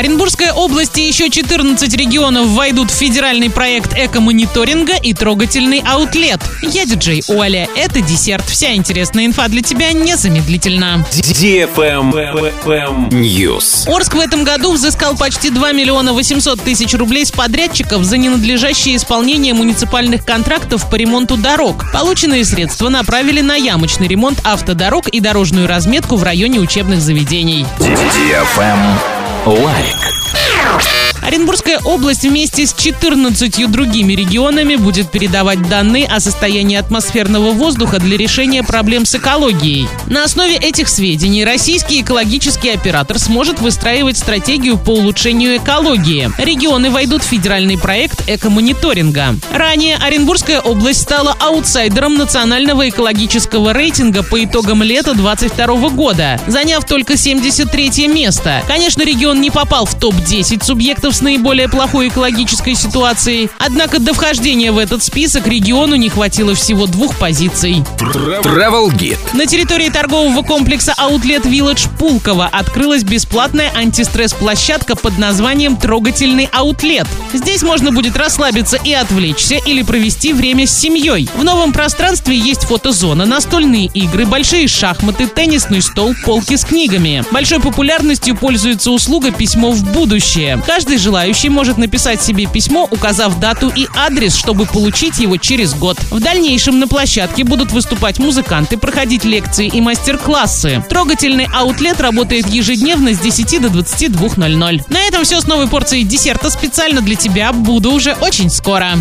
Оренбургская область и еще 14 регионов войдут в федеральный проект эко-мониторинга и трогательный аутлет. Я диджей Оля. Это десерт. Вся интересная инфа для тебя незамедлительно. News. Орск в этом году взыскал почти 2 миллиона 800 тысяч рублей с подрядчиков за ненадлежащее исполнение муниципальных контрактов по ремонту дорог. Полученные средства направили на ямочный ремонт автодорог и дорожную разметку в районе учебных заведений. Лайк. Оренбургская область вместе с 14 другими регионами будет передавать данные о состоянии атмосферного воздуха для решения проблем с экологией. На основе этих сведений российский экологический оператор сможет выстраивать стратегию по улучшению экологии. Регионы войдут в федеральный проект экомониторинга. Ранее Оренбургская область стала аутсайдером национального экологического рейтинга по итогам лета 2022 года, заняв только 73 место. Конечно, регион не попал в топ-10 субъектов с наиболее плохой экологической ситуацией. Однако до вхождения в этот список региону не хватило всего двух позиций. Travel Guide. На территории торгового комплекса Outlet Village Пулково открылась бесплатная антистресс-площадка под названием «Трогательный аутлет». Здесь можно будет расслабиться и отвлечься или провести время с семьей. В новом пространстве есть фотозона, настольные игры, большие шахматы, теннисный стол, полки с книгами. Большой популярностью пользуется услуга «Письмо в будущее». Каждый желающий может написать себе письмо, указав дату и адрес, чтобы получить его через год. В дальнейшем на площадке будут выступать музыканты, проходить лекции и мастер-классы. Трогательный аутлет работает ежедневно с 10 до 22.00. На этом все с новой порцией десерта специально для тебя. Буду уже очень скоро.